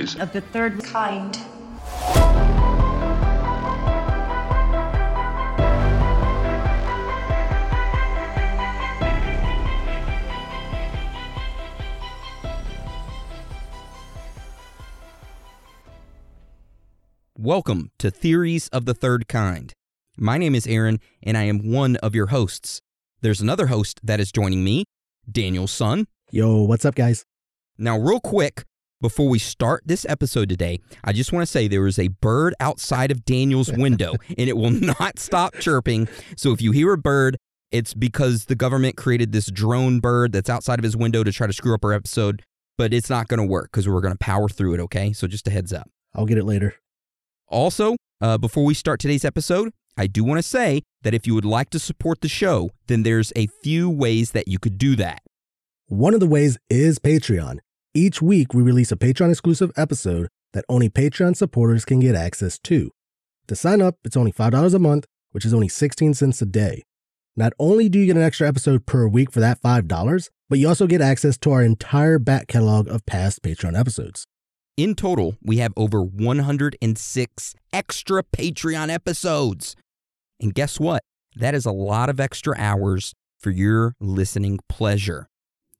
Welcome Theories. of the third kind. Welcome to Theories of the Third Kind. My name is Aaron, and I am one of your hosts. There's another host that is joining me, Daniel Sun. Yo, what's up, guys? Now, real quick, before we start this episode today, I just want to say there is a bird outside of Daniel's window, and it will not stop chirping. So if you hear a bird, it's because the government created this drone bird that's outside of his window to try to screw up our episode, but it's not going to work because we're going to power through it, okay? So just a heads up. I'll get it later. Also, uh, before we start today's episode, I do want to say that if you would like to support the show, then there's a few ways that you could do that. One of the ways is Patreon. Each week, we release a Patreon exclusive episode that only Patreon supporters can get access to. To sign up, it's only $5 a month, which is only 16 cents a day. Not only do you get an extra episode per week for that $5, but you also get access to our entire back catalog of past Patreon episodes. In total, we have over 106 extra Patreon episodes. And guess what? That is a lot of extra hours for your listening pleasure.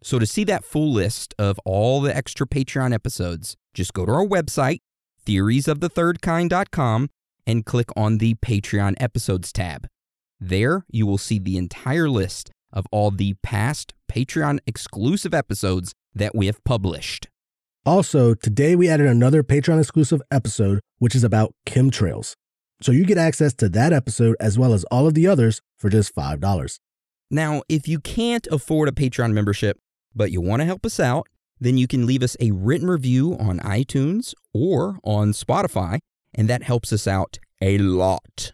So, to see that full list of all the extra Patreon episodes, just go to our website, theoriesofthethirdkind.com, and click on the Patreon episodes tab. There, you will see the entire list of all the past Patreon exclusive episodes that we have published. Also, today we added another Patreon exclusive episode, which is about chemtrails. So you get access to that episode as well as all of the others for just $5. Now, if you can't afford a Patreon membership, but you want to help us out, then you can leave us a written review on iTunes or on Spotify, and that helps us out a lot.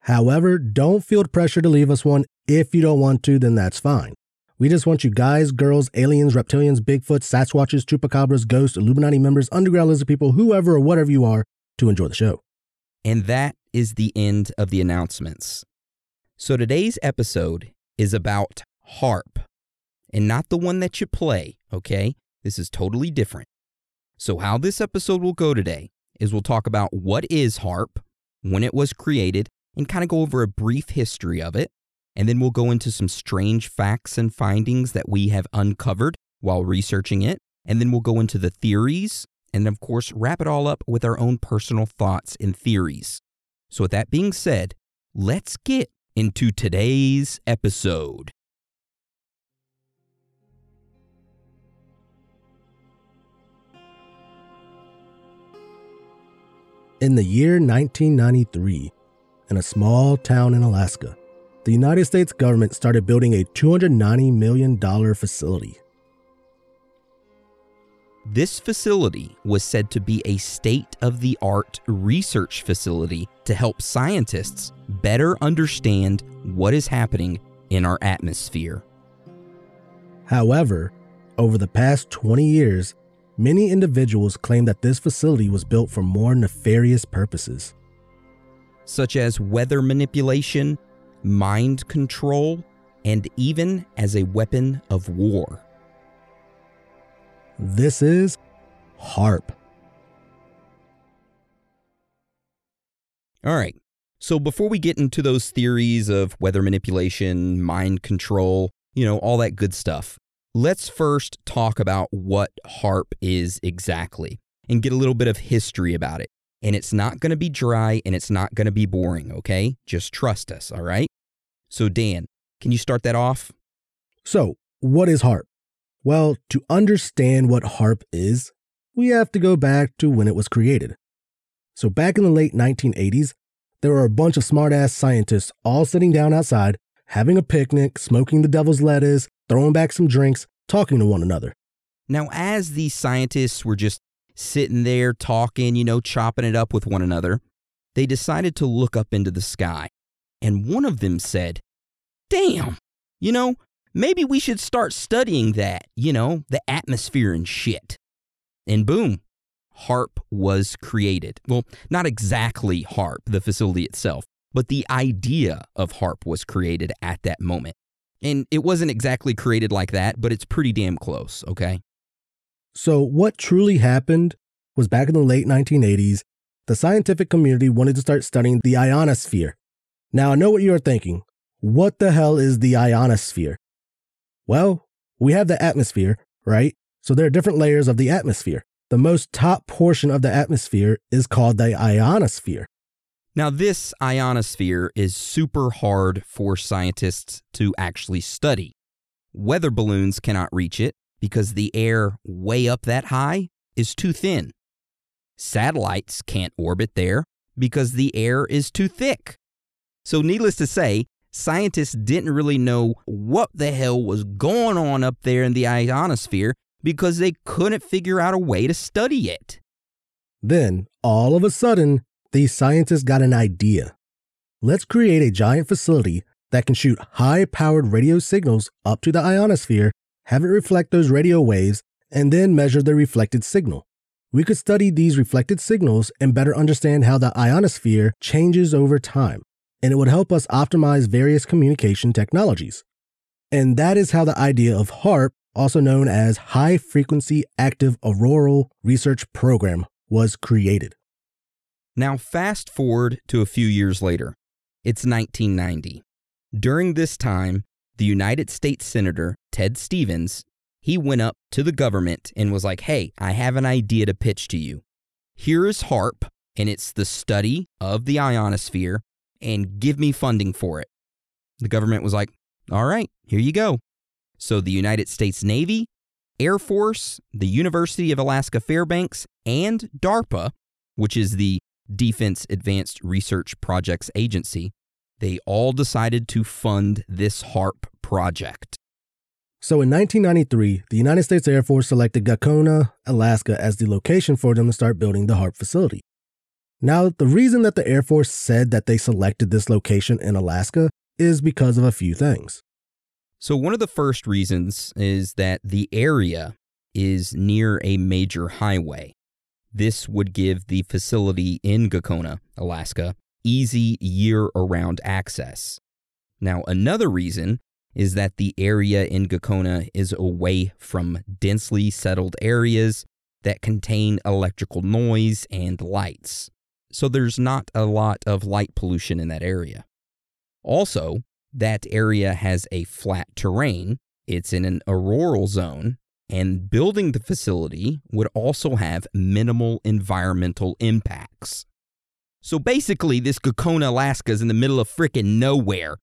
However, don't feel pressure to leave us one. If you don't want to, then that's fine. We just want you guys, girls, aliens, reptilians, Bigfoot, Sasquatches, Chupacabras, ghosts, Illuminati members, underground lizard people, whoever or whatever you are, to enjoy the show. And that is the end of the announcements. So today's episode is about HAARP, and not the one that you play, okay? This is totally different. So, how this episode will go today is we'll talk about what is HAARP, when it was created, and kind of go over a brief history of it. And then we'll go into some strange facts and findings that we have uncovered while researching it. And then we'll go into the theories, and of course, wrap it all up with our own personal thoughts and theories. So, with that being said, let's get into today's episode. In the year 1993, in a small town in Alaska, the United States government started building a $290 million facility. This facility was said to be a state of the art research facility to help scientists better understand what is happening in our atmosphere. However, over the past 20 years, many individuals claim that this facility was built for more nefarious purposes. such as weather manipulation, mind control, and even as a weapon of war. This is HAARP. All right. So before we get into those theories of weather manipulation, mind control, you know, all that good stuff, let's first talk about what HAARP is exactly and get a little bit of history about it. And it's not going to be dry and it's not going to be boring, okay? Just trust us, all right? So, Dan, can you start that off? So, what is HAARP? Well, to understand what HAARP is, we have to go back to when it was created. So, back in the late 1980s, there were a bunch of smartass scientists all sitting down outside, having a picnic, smoking the devil's lettuce, throwing back some drinks, talking to one another. Now, as these scientists were just sitting there talking, you know, chopping it up with one another, they decided to look up into the sky. And one of them said, Damn, you know, maybe we should start studying that, you know, the atmosphere and shit. And boom, HAARP was created. Well, not exactly HAARP, the facility itself, but the idea of HAARP was created at that moment. And it wasn't exactly created like that, but it's pretty damn close, okay? So, what truly happened was back in the late 1980s, the scientific community wanted to start studying the ionosphere. Now, I know what you're thinking. What the hell is the ionosphere? Well, we have the atmosphere, right? So there are different layers of the atmosphere. The most top portion of the atmosphere is called the ionosphere. Now, this ionosphere is super hard for scientists to actually study. Weather balloons cannot reach it because the air way up that high is too thin. Satellites can't orbit there because the air is too thick. So, needless to say, scientists didn't really know what the hell was going on up there in the ionosphere because they couldn't figure out a way to study it. Then, all of a sudden, these scientists got an idea. Let's create a giant facility that can shoot high powered radio signals up to the ionosphere, have it reflect those radio waves, and then measure the reflected signal. We could study these reflected signals and better understand how the ionosphere changes over time, and it would help us optimize various communication technologies. And that is how the idea of HAARP also known as High Frequency Active Auroral Research Program, was created. Now, fast forward to a few years later. It's 1990. During this time, the United States Senator Ted Stevens, he went up to the government and was like, "Hey, I have an idea to pitch to you. Here is HAARP, and it's the study of the ionosphere, and give me funding for it." The government was like, "All right, here you go. So the United States Navy, Air Force, the University of Alaska Fairbanks, and DARPA, which is the Defense Advanced Research Projects Agency, they all decided to fund this HAARP project. So in 1993, the United States Air Force selected Gakona, Alaska as the location for them to start building the HAARP facility. Now, the reason that the Air Force said that they selected this location in Alaska is because of a few things. So, one of the first reasons is that the area is near a major highway. This would give the facility in Gakona, Alaska, easy year around access. Now, another reason is that the area in Gakona is away from densely settled areas that contain electrical noise and lights. So, there's not a lot of light pollution in that area. Also, that area has a flat terrain, it's in an auroral zone, and building the facility would also have minimal environmental impacts. So basically, this Gakona, Alaska is in the middle of frickin' nowhere.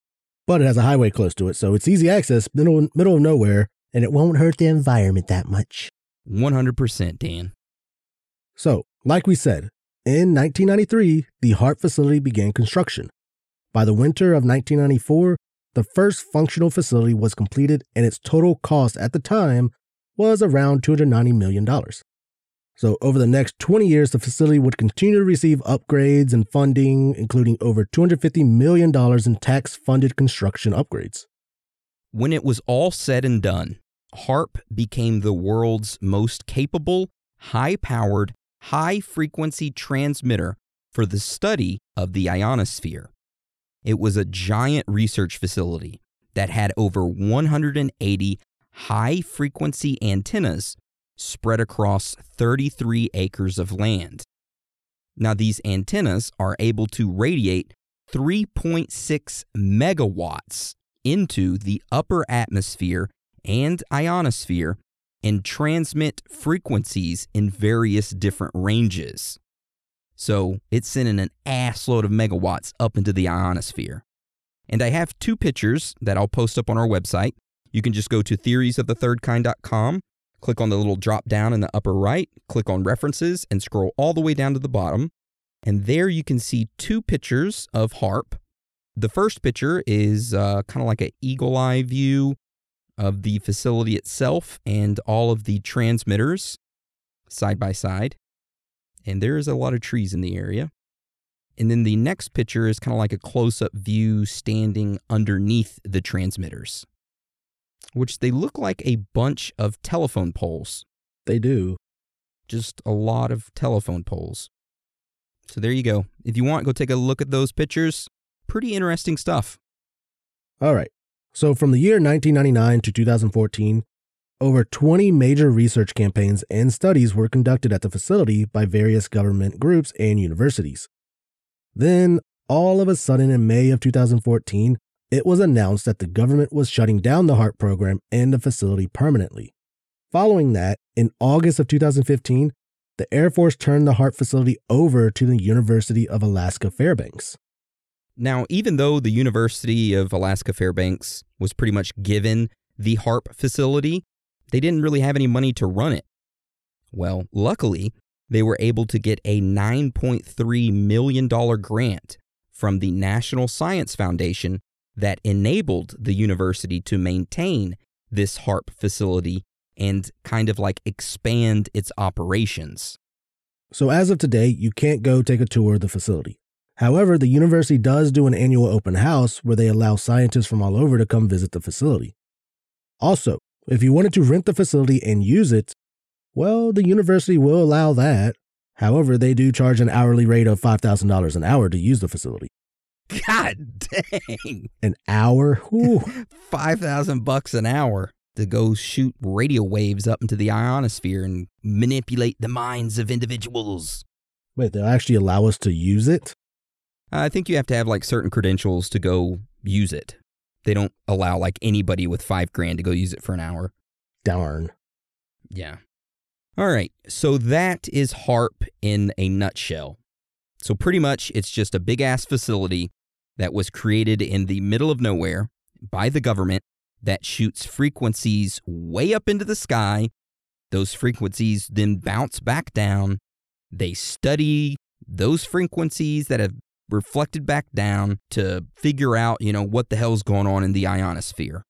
But it has a highway close to it, so it's easy access, middle, middle of nowhere, and it won't hurt the environment that much. 100%, Dan. So, like we said, in 1993, the HAARP facility began construction. By the winter of 1994, the first functional facility was completed and its total cost at the time was around $290 million. So, over the next 20 years, the facility would continue to receive upgrades and funding, including over $250 million in tax funded construction upgrades. When it was all said and done, HAARP became the world's most capable, high powered, high frequency transmitter for the study of the ionosphere. It was a giant research facility that had over 180 high frequency antennas spread across 33 acres of land. Now, these antennas are able to radiate 3.6 megawatts into the upper atmosphere and ionosphere and transmit frequencies in various different ranges. So it's sending an assload of megawatts up into the ionosphere. And I have two pictures that I'll post up on our website. You can just go to theoriesofthethirdkind.com, click on the little drop down in the upper right, click on references, and scroll all the way down to the bottom. And there you can see two pictures of HAARP. The first picture is uh, kind of like an eagle eye view of the facility itself and all of the transmitters side by side and there is a lot of trees in the area. And then the next picture is kind of like a close up view standing underneath the transmitters, which they look like a bunch of telephone poles. They do. Just a lot of telephone poles. So there you go. If you want, go take a look at those pictures. Pretty interesting stuff. All right. So from the year 1999 to 2014, over 20 major research campaigns and studies were conducted at the facility by various government groups and universities. Then, all of a sudden, in May of 2014, it was announced that the government was shutting down the HAARP program and the facility permanently. Following that, in August of 2015, the Air Force turned the HAARP facility over to the University of Alaska Fairbanks. Now, even though the University of Alaska Fairbanks was pretty much given the HAARP facility, they didn't really have any money to run it. Well, luckily, they were able to get a $9.3 million grant from the National Science Foundation that enabled the university to maintain this HAARP facility and kind of like expand its operations. So, as of today, you can't go take a tour of the facility. However, the university does do an annual open house where they allow scientists from all over to come visit the facility. Also, if you wanted to rent the facility and use it, well, the university will allow that. However, they do charge an hourly rate of $5,000 an hour to use the facility. God dang. An hour? Ooh. 5000 bucks an hour to go shoot radio waves up into the ionosphere and manipulate the minds of individuals. Wait, they'll actually allow us to use it? I think you have to have like certain credentials to go use it. They don't allow like anybody with five grand to go use it for an hour. Darn. Yeah. All right. So that is HAARP in a nutshell. So pretty much it's just a big ass facility that was created in the middle of nowhere by the government that shoots frequencies way up into the sky. Those frequencies then bounce back down. They study those frequencies that have reflected back down to figure out, you know, what the hell's going on in the ionosphere.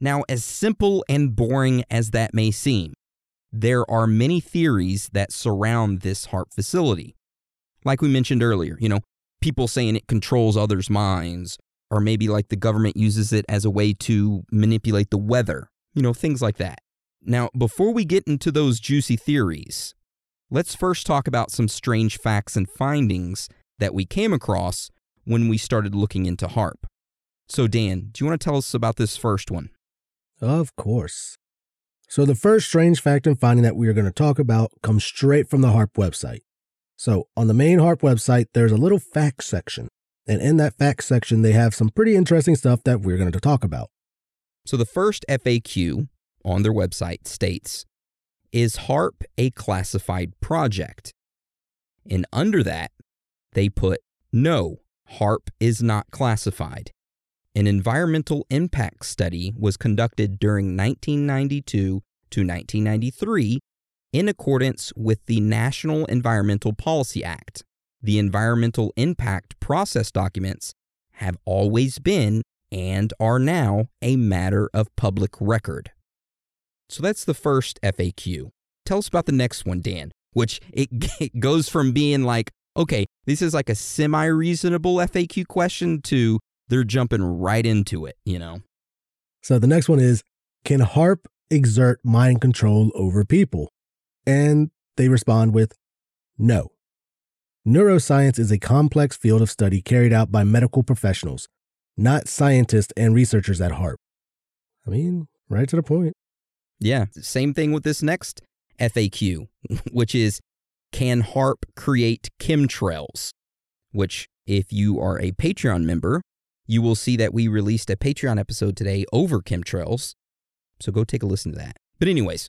Now, as simple and boring as that may seem, there are many theories that surround this HAARP facility. Like we mentioned earlier, you know, people saying it controls others' minds, or maybe like the government uses it as a way to manipulate the weather, you know, things like that. Now, before we get into those juicy theories, let's first talk about some strange facts and findings that we came across when we started looking into HAARP. So, Dan, do you want to tell us about this first one? Of course. So, the first strange fact and finding that we are going to talk about comes straight from the HAARP website. So, on the main HAARP website, there's a little facts section. And in that facts section, they have some pretty interesting stuff that we're going to talk about. So, the first FAQ on their website states Is HAARP a classified project? And under that, they put no, HAARP is not classified. An environmental impact study was conducted during 1992 to 1993 in accordance with the National Environmental Policy Act. The environmental impact process documents have always been and are now a matter of public record. So that's the first FAQ. Tell us about the next one, Dan, which it, it goes from being like, okay, this is like a semi reasonable FAQ question to they're jumping right into it, you know? So the next one is Can HAARP exert mind control over people? And they respond with No. Neuroscience is a complex field of study carried out by medical professionals, not scientists and researchers at HAARP. I mean, right to the point. Yeah, same thing with this next FAQ, which is can HAARP create chemtrails? Which, if you are a Patreon member, you will see that we released a Patreon episode today over chemtrails. So go take a listen to that. But, anyways,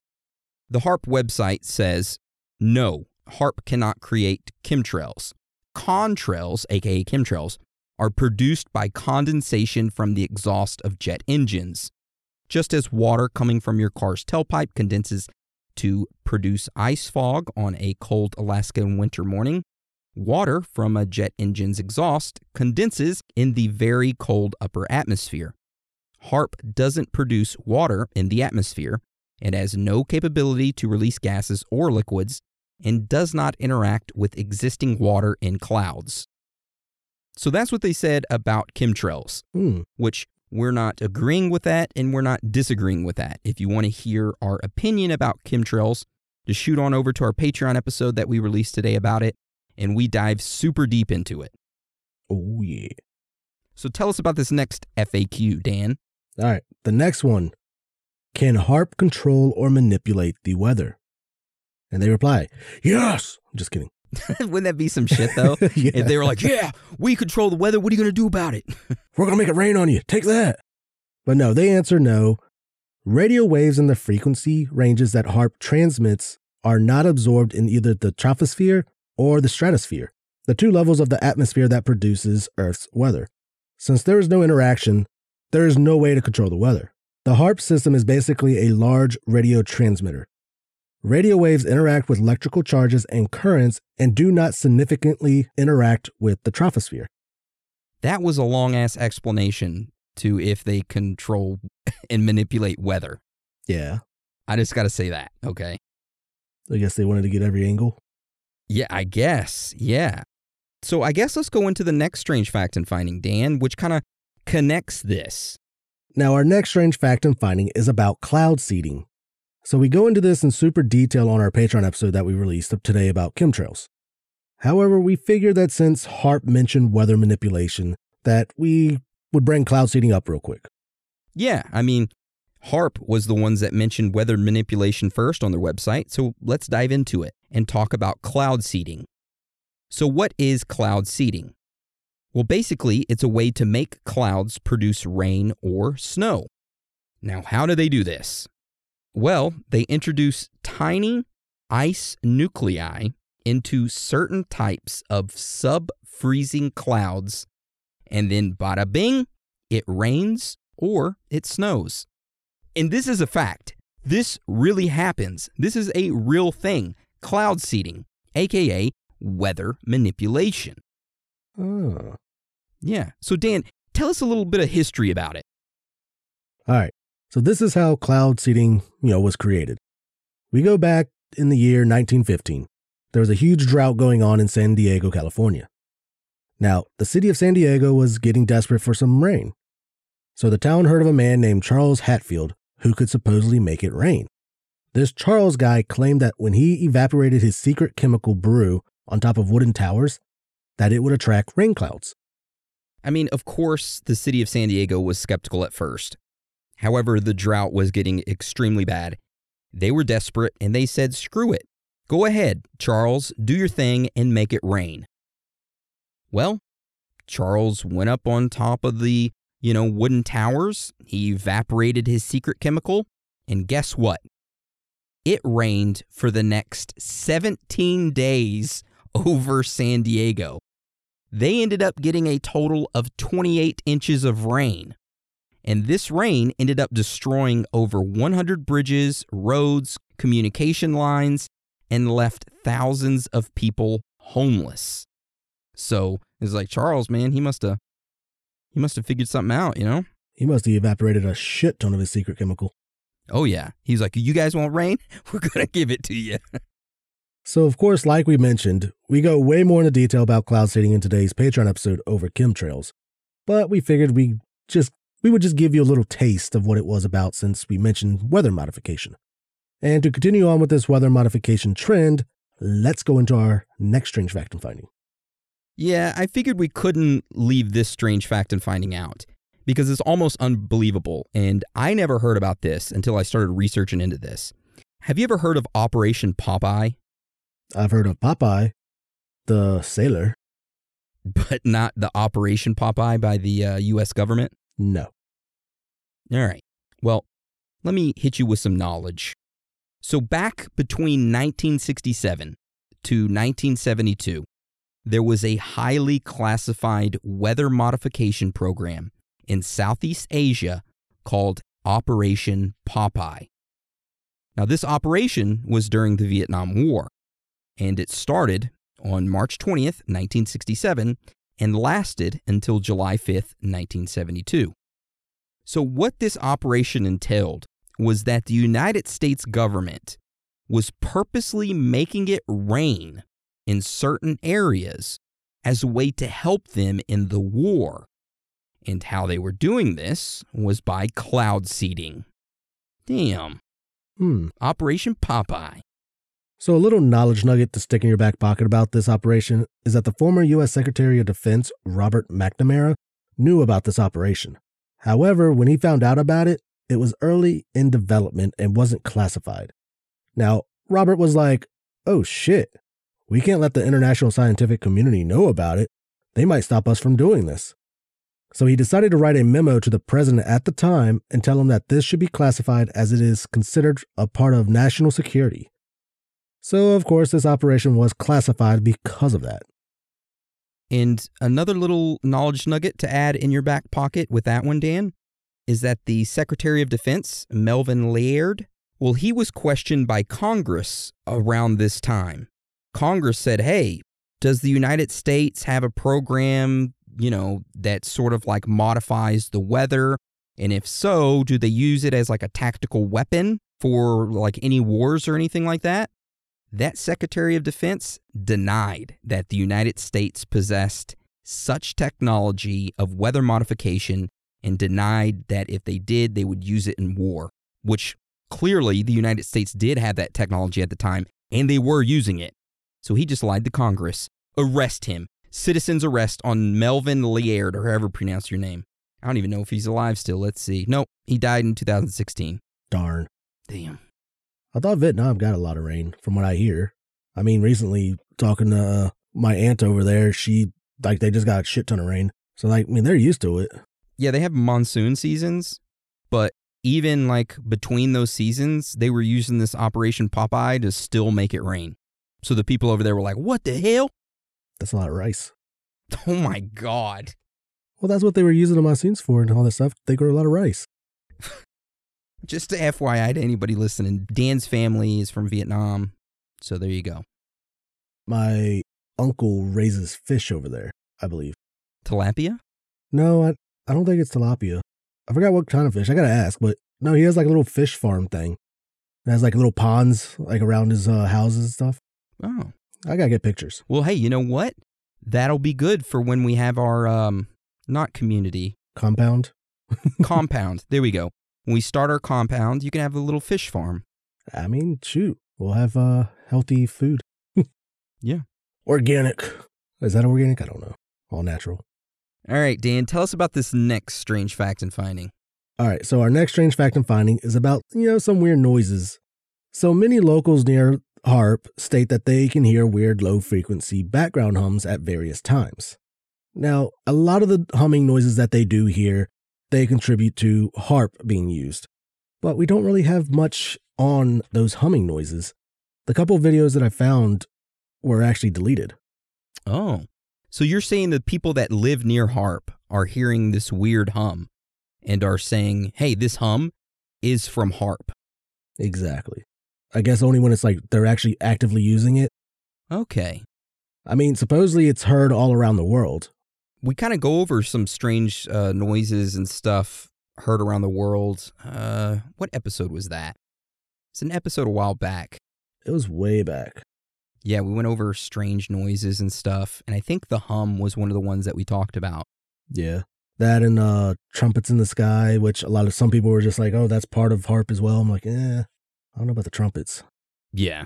the HAARP website says no, HAARP cannot create chemtrails. Contrails, aka chemtrails, are produced by condensation from the exhaust of jet engines. Just as water coming from your car's tailpipe condenses to produce ice fog on a cold Alaskan winter morning. Water from a jet engine's exhaust condenses in the very cold upper atmosphere. HAARP doesn't produce water in the atmosphere and has no capability to release gases or liquids and does not interact with existing water in clouds. So that's what they said about chemtrails, Hmm. which we're not agreeing with that and we're not disagreeing with that. If you want to hear our opinion about chemtrails, just shoot on over to our Patreon episode that we released today about it, and we dive super deep into it. Oh, yeah. So tell us about this next FAQ, Dan. All right. The next one Can HAARP control or manipulate the weather? And they reply, Yes. I'm just kidding. Wouldn't that be some shit though? Yeah. If they were like, "Yeah, we control the weather. What are you gonna do about it?" We're going to make it rain on you. Take that. But no, they answer no. Radio waves and the frequency ranges that HAARP transmits are not absorbed in either the troposphere or the stratosphere, the two levels of the atmosphere that produces Earth's weather. Since there is no interaction, there is no way to control the weather. The HAARP system is basically a large radio transmitter. Radio waves interact with electrical charges and currents and do not significantly interact with the troposphere. That was a long ass explanation to if they control and manipulate weather. Yeah. I just got to say that, okay? I guess they wanted to get every angle. Yeah, I guess. Yeah. So I guess let's go into the next strange fact and finding, Dan, which kind of connects this. Now, our next strange fact and finding is about cloud seeding. So, we go into this in super detail on our Patreon episode that we released today about chemtrails. However, we figured that since HAARP mentioned weather manipulation, that we would bring cloud seeding up real quick. Yeah, I mean, HAARP was the ones that mentioned weather manipulation first on their website, so let's dive into it and talk about cloud seeding. So, what is cloud seeding? Well, basically, it's a way to make clouds produce rain or snow. Now, how do they do this? Well, they introduce tiny ice nuclei into certain types of sub freezing clouds, and then bada bing, it rains or it snows. And this is a fact. This really happens. This is a real thing cloud seeding, aka weather manipulation. Oh. Yeah. So, Dan, tell us a little bit of history about it. All right. So this is how cloud seeding, you know, was created. We go back in the year 1915. There was a huge drought going on in San Diego, California. Now, the city of San Diego was getting desperate for some rain. So the town heard of a man named Charles Hatfield who could supposedly make it rain. This Charles guy claimed that when he evaporated his secret chemical brew on top of wooden towers, that it would attract rain clouds. I mean, of course, the city of San Diego was skeptical at first. However, the drought was getting extremely bad. They were desperate and they said, screw it. Go ahead, Charles, do your thing and make it rain. Well, Charles went up on top of the, you know, wooden towers. He evaporated his secret chemical. And guess what? It rained for the next 17 days over San Diego. They ended up getting a total of 28 inches of rain. And this rain ended up destroying over 100 bridges, roads, communication lines, and left thousands of people homeless. So it's like Charles, man, he must have he must have figured something out, you know? He must have evaporated a shit ton of his secret chemical. Oh yeah. He's like, You guys want rain? We're gonna give it to you. So, of course, like we mentioned, we go way more into detail about cloud seeding in today's Patreon episode over chemtrails. But we figured we just we would just give you a little taste of what it was about since we mentioned weather modification. And to continue on with this weather modification trend, let's go into our next strange fact and finding. Yeah, I figured we couldn't leave this strange fact and finding out because it's almost unbelievable. And I never heard about this until I started researching into this. Have you ever heard of Operation Popeye? I've heard of Popeye, the sailor. But not the Operation Popeye by the uh, US government? No. All right. Well, let me hit you with some knowledge. So, back between 1967 to 1972, there was a highly classified weather modification program in Southeast Asia called Operation Popeye. Now, this operation was during the Vietnam War, and it started on March 20th, 1967, and lasted until July 5th, 1972. So, what this operation entailed was that the United States government was purposely making it rain in certain areas as a way to help them in the war. And how they were doing this was by cloud seeding. Damn. Hmm. Operation Popeye. So, a little knowledge nugget to stick in your back pocket about this operation is that the former U.S. Secretary of Defense, Robert McNamara, knew about this operation. However, when he found out about it, it was early in development and wasn't classified. Now, Robert was like, oh shit, we can't let the international scientific community know about it. They might stop us from doing this. So he decided to write a memo to the president at the time and tell him that this should be classified as it is considered a part of national security. So, of course, this operation was classified because of that. And another little knowledge nugget to add in your back pocket with that one, Dan, is that the Secretary of Defense, Melvin Laird, well, he was questioned by Congress around this time. Congress said, hey, does the United States have a program, you know, that sort of like modifies the weather? And if so, do they use it as like a tactical weapon for like any wars or anything like that? That Secretary of Defense denied that the United States possessed such technology of weather modification and denied that if they did, they would use it in war, which clearly the United States did have that technology at the time and they were using it. So he just lied to Congress. Arrest him. Citizen's arrest on Melvin Laird, or however you pronounce your name. I don't even know if he's alive still. Let's see. Nope, he died in 2016. Darn. Damn. I thought Vietnam got a lot of rain from what I hear. I mean, recently talking to uh, my aunt over there, she like they just got a shit ton of rain. So like, I mean, they're used to it. Yeah, they have monsoon seasons, but even like between those seasons, they were using this Operation Popeye to still make it rain. So the people over there were like, "What the hell?" That's a lot of rice. Oh my god. Well, that's what they were using the monsoons for and all that stuff. They grow a lot of rice. Just to FYI to anybody listening, Dan's family is from Vietnam. So there you go. My uncle raises fish over there, I believe. Tilapia? No, I, I don't think it's tilapia. I forgot what kind of fish. I gotta ask, but no, he has like a little fish farm thing. It has like little ponds like around his uh, houses and stuff. Oh. I gotta get pictures. Well, hey, you know what? That'll be good for when we have our um not community Compound. compound. There we go. When we start our compound, you can have a little fish farm. I mean, shoot, we'll have uh healthy food. Yeah. Organic. Is that organic? I don't know. All natural. All right, Dan, tell us about this next strange fact and finding. All right, so our next strange fact and finding is about, you know, some weird noises. So many locals near HAARP state that they can hear weird low frequency background hums at various times. Now, a lot of the humming noises that they do hear, they contribute to HAARP being used. But we don't really have much on those humming noises. The couple videos that I found were actually deleted. Oh. So you're saying the people that live near HAARP are hearing this weird hum and are saying, hey, this hum is from HAARP. Exactly. I guess only when it's like they're actually actively using it. Okay. I mean, supposedly it's heard all around the world. We kind of go over some strange uh, noises and stuff heard around the world. Uh, what episode was that? It's an episode a while back. It was way back. Yeah, we went over strange noises and stuff, and I think the hum was one of the ones that we talked about. Yeah. That and uh trumpets in the sky, which a lot of some people were just like, oh, that's part of HAARP as well. I'm like, eh, I don't know about the trumpets. Yeah.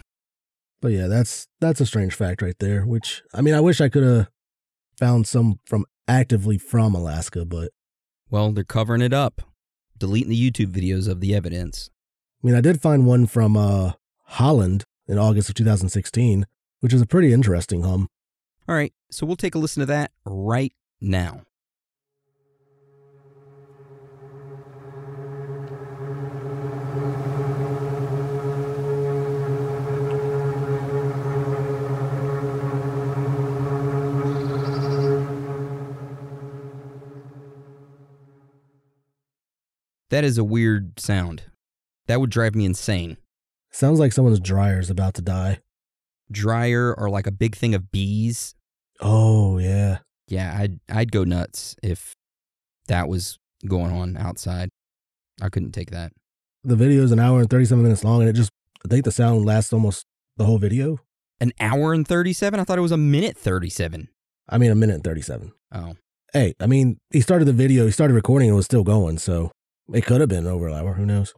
But yeah, that's that's a strange fact right there. Which I mean, I wish I could have found some from actively from Alaska, but Well, they're covering it up, deleting the YouTube videos of the evidence. I mean, I did find one from uh Holland in August of 2016, which is a pretty interesting hum. All right, so we'll take a listen to that right now. That is a weird sound. That would drive me insane. Sounds like someone's dryer is about to die. Dryer or like a big thing of bees. Oh yeah. Yeah, I'd I'd go nuts if that was going on outside. I couldn't take that. The video is an hour and 37 minutes long, and it just I think the sound lasts almost the whole video. An hour and 37? I thought it was a minute 37. I mean, a minute and 37. Oh. Hey, I mean, he started the video, he started recording, and it was still going, so it could have been over an hour. Who knows?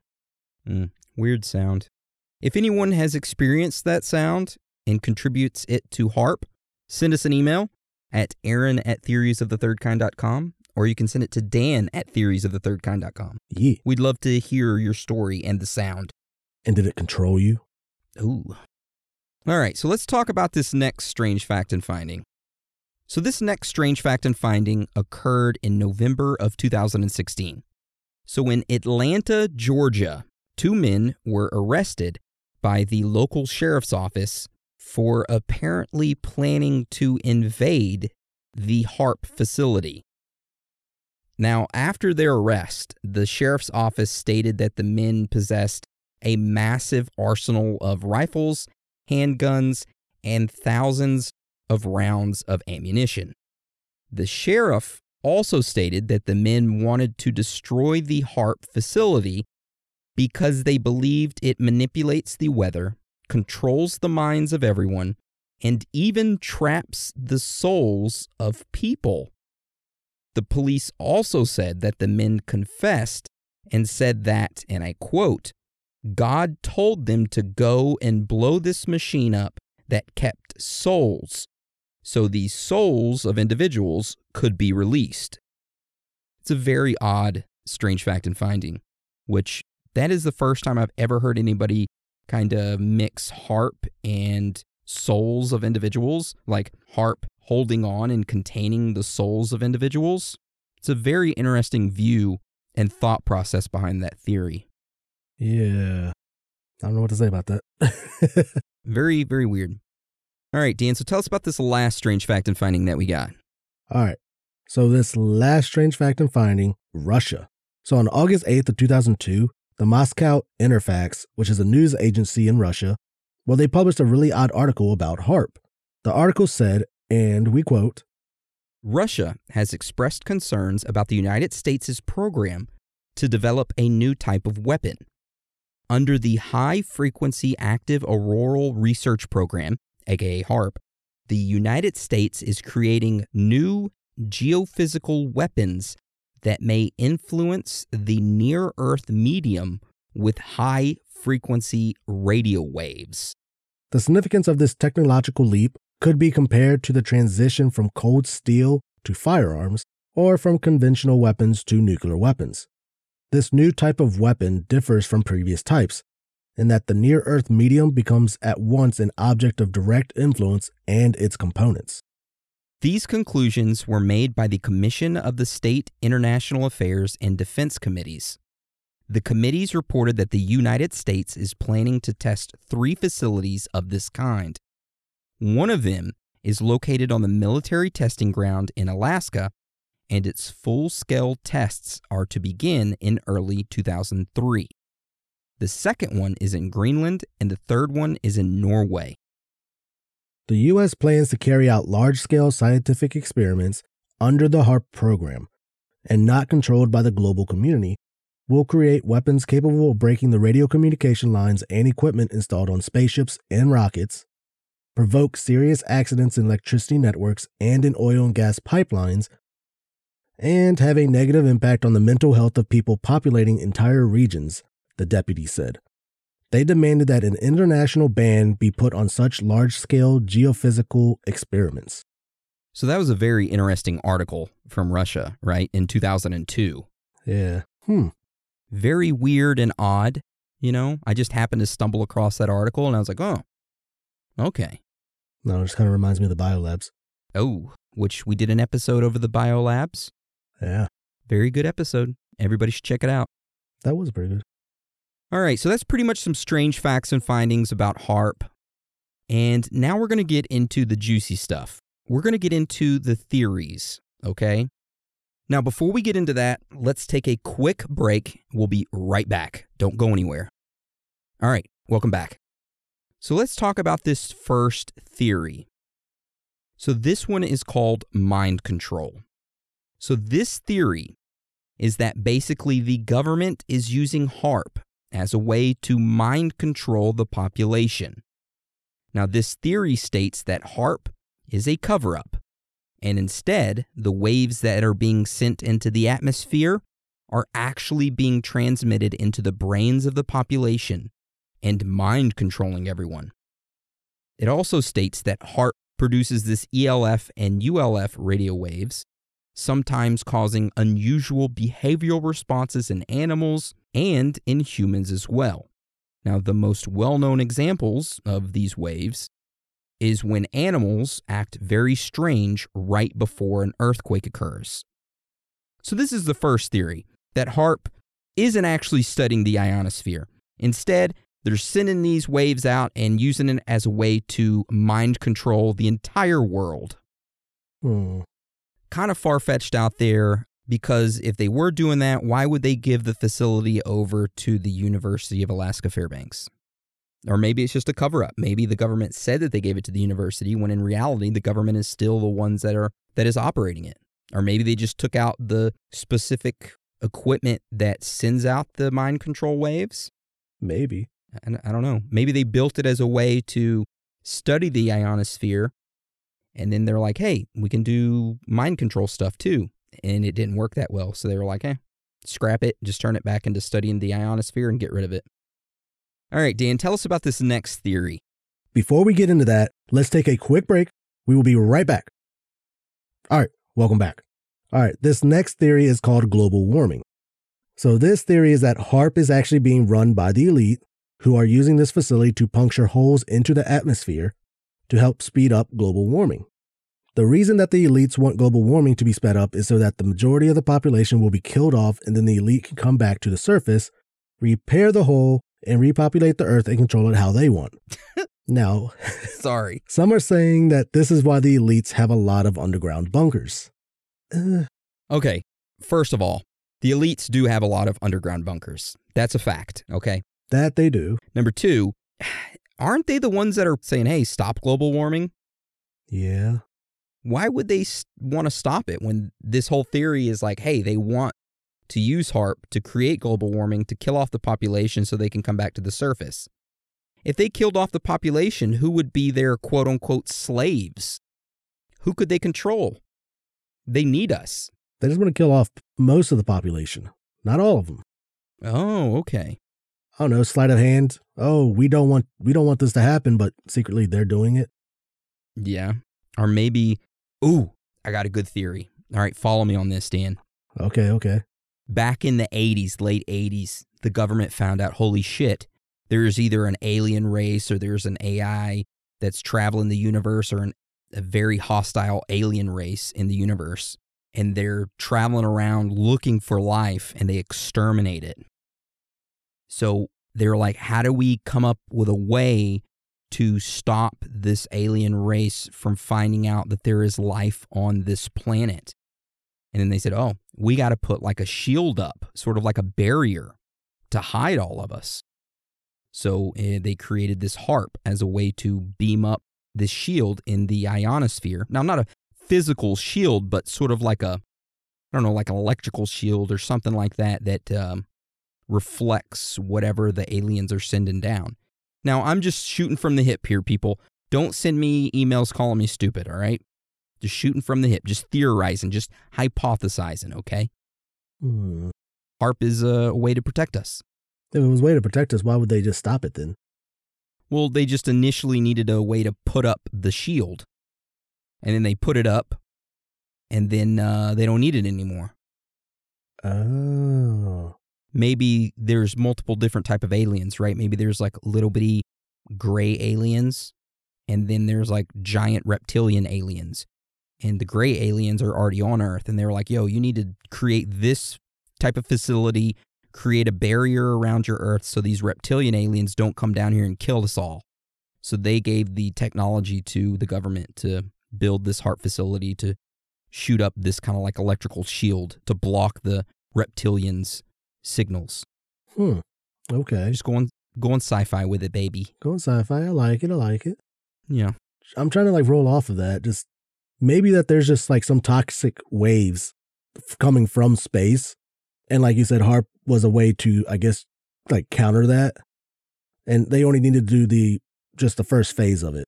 Mm, weird sound. If anyone has experienced that sound and contributes it to HAARP, send us an email at aaron at theoriesofthethirdkind.com or you can send it to Dan at theoriesofthethirdkind.com. Yeah. We'd love to hear your story and the sound. And did it control you? Ooh. All right, so let's talk about this next strange fact and finding. So, this next strange fact and finding occurred in November of 2016. So, in Atlanta, Georgia, two men were arrested by the local sheriff's office for apparently planning to invade the HAARP facility. Now, after their arrest, the sheriff's office stated that the men possessed a massive arsenal of rifles, handguns, and thousands of rounds of ammunition. The sheriff also stated that the men wanted to destroy the HAARP facility because they believed it manipulates the weather, controls the minds of everyone, and even traps the souls of people. The police also said that the men confessed and said that, and I quote, God told them to go and blow this machine up that kept souls, so the souls of individuals could be released. It's a very odd, strange fact and finding, which that is the first time I've ever heard anybody kind of mix HAARP and souls of individuals, like HAARP holding on and containing the souls of individuals. It's a very interesting view and thought process behind that theory. Yeah. I don't know what to say about that. Very, very weird. All right, Dan, so tell us about this last strange fact and finding that we got. All right. So this last strange fact and finding, Russia. So on August 8th of 2002, the Moscow Interfax, which is a news agency in Russia, well, they published a really odd article about HAARP. The article said, and we quote, Russia has expressed concerns about the United States' program to develop a new type of weapon. Under the High Frequency Active Auroral Research Program, aka HAARP, the United States is creating new geophysical weapons that may influence the near Earth medium with high frequency radio waves. The significance of this technological leap could be compared to the transition from cold steel to firearms or from conventional weapons to nuclear weapons. This new type of weapon differs from previous types in that the near Earth medium becomes at once an object of direct influence and its components. These conclusions were made by the Commission of the State International Affairs and Defense Committees. The committees reported that the United States is planning to test three facilities of this kind. One of them is located on the military testing ground in Alaska, and its full scale tests are to begin in early 2003. The second one is in Greenland, and the third one is in Norway. The U.S. plans to carry out large scale scientific experiments under the HAARP program and not controlled by the global community. Will create weapons capable of breaking the radio communication lines and equipment installed on spaceships and rockets, provoke serious accidents in electricity networks and in oil and gas pipelines, and have a negative impact on the mental health of people populating entire regions, the deputy said. They demanded that an international ban be put on such large scale geophysical experiments. So that was a very interesting article from Russia, right, in 2002. Yeah. Hmm. Very weird and odd, you know? I just happened to stumble across that article and I was like, oh, okay. No, it just kind of reminds me of the biolabs. Oh, which we did an episode over the biolabs. Yeah. Very good episode. Everybody should check it out. That was pretty good. All right, so that's pretty much some strange facts and findings about HAARP. And now we're going to get into the juicy stuff. We're going to get into the theories, okay? Now, before we get into that, let's take a quick break. We'll be right back. Don't go anywhere. All right, welcome back. So let's talk about this first theory. So, this one is called mind control. So, this theory is that basically the government is using HARP as a way to mind control the population. Now, this theory states that HAARP is a cover up, and instead, the waves that are being sent into the atmosphere are actually being transmitted into the brains of the population and mind controlling everyone. It also states that HAARP produces this ELF and ULF radio waves, sometimes causing unusual behavioral responses in animals and in humans as well. Now, the most well known examples of these waves is when animals act very strange right before an earthquake occurs. So, this is the first theory that HAARP isn't actually studying the ionosphere. Instead, they're sending these waves out and using it as a way to mind control the entire world. Hmm. Kind of far fetched out there because if they were doing that, why would they give the facility over to the University of Alaska Fairbanks? Or maybe it's just a cover up. Maybe the government said that they gave it to the university when in reality the government is still the ones that are that is operating it. Or maybe they just took out the specific equipment that sends out the mind control waves. Maybe. And I don't know. Maybe they built it as a way to study the ionosphere and then they're like, "Hey, we can do mind control stuff too." And it didn't work that well. So they were like, "Eh, scrap it, just turn it back into studying the ionosphere and get rid of it." All right, Dan, tell us about this next theory. Before we get into that, let's take a quick break. We will be right back. All right, welcome back. All right, this next theory is called global warming. So, this theory is that HAARP is actually being run by the elite who are using this facility to puncture holes into the atmosphere to help speed up global warming. The reason that the elites want global warming to be sped up is so that the majority of the population will be killed off and then the elite can come back to the surface, repair the hole, and repopulate the earth and control it how they want. now, Sorry. some are saying that this is why the elites have a lot of underground bunkers. Uh, Okay, first of all, the elites do have a lot of underground bunkers. That's a fact, okay? that they do. Number two, aren't they the ones that are saying, hey, stop global warming? Yeah. Why would they want to stop it when this whole theory is like, hey, they want to use HAARP to create global warming to kill off the population so they can come back to the surface? If they killed off the population, who would be their quote unquote slaves? Who could they control? They need us. They just want to kill off most of the population, not all of them. Oh, okay. I don't know, sleight of hand. Oh, we don't want we don't want this to happen, but secretly they're doing it. Yeah. Or maybe, ooh, I got a good theory. All right, follow me on this, Dan. Okay, okay. Back in the 80s, late 80s, the government found out holy shit, there's either an alien race or there's an AI that's traveling the universe or an, a very hostile alien race in the universe. And they're traveling around looking for life and they exterminate it. So they're like, how do we come up with a way to stop this alien race from finding out that there is life on this planet? And then they said, oh, we got to put like a shield up, sort of like a barrier to hide all of us. So uh, they created this HAARP as a way to beam up this shield in the ionosphere. Now, not a physical shield, but sort of like a, I don't know, like an electrical shield or something like that that um, reflects whatever the aliens are sending down. Now, I'm just shooting from the hip here, people. Don't send me emails calling me stupid, all right? Just shooting from the hip, just theorizing, just hypothesizing, okay? Hmm. HAARP is a way to protect us. If it was a way to protect us, why would they just stop it then? Well, they just initially needed a way to put up the shield. And then they put it up, and then uh, they don't need it anymore. Oh. Maybe there's multiple different type of aliens, right? Maybe there's like little bitty gray aliens, and then there's like giant reptilian aliens. And the gray aliens are already on Earth, and they're like, yo, you need to create this type of facility, create a barrier around your Earth so these reptilian aliens don't come down here and kill us all. So they gave the technology to the government to build this HAARP facility to shoot up this kind of like electrical shield to block the reptilians' signals. Hmm. Okay. Just going going sci-fi with it, baby. Going sci-fi. I like it. I like it. Yeah. I'm trying to like roll off of that. Just maybe that there's just like some toxic waves f- coming from space. And like you said, HAARP was a way to, I guess, like counter that. And they only needed to do the just the first phase of it.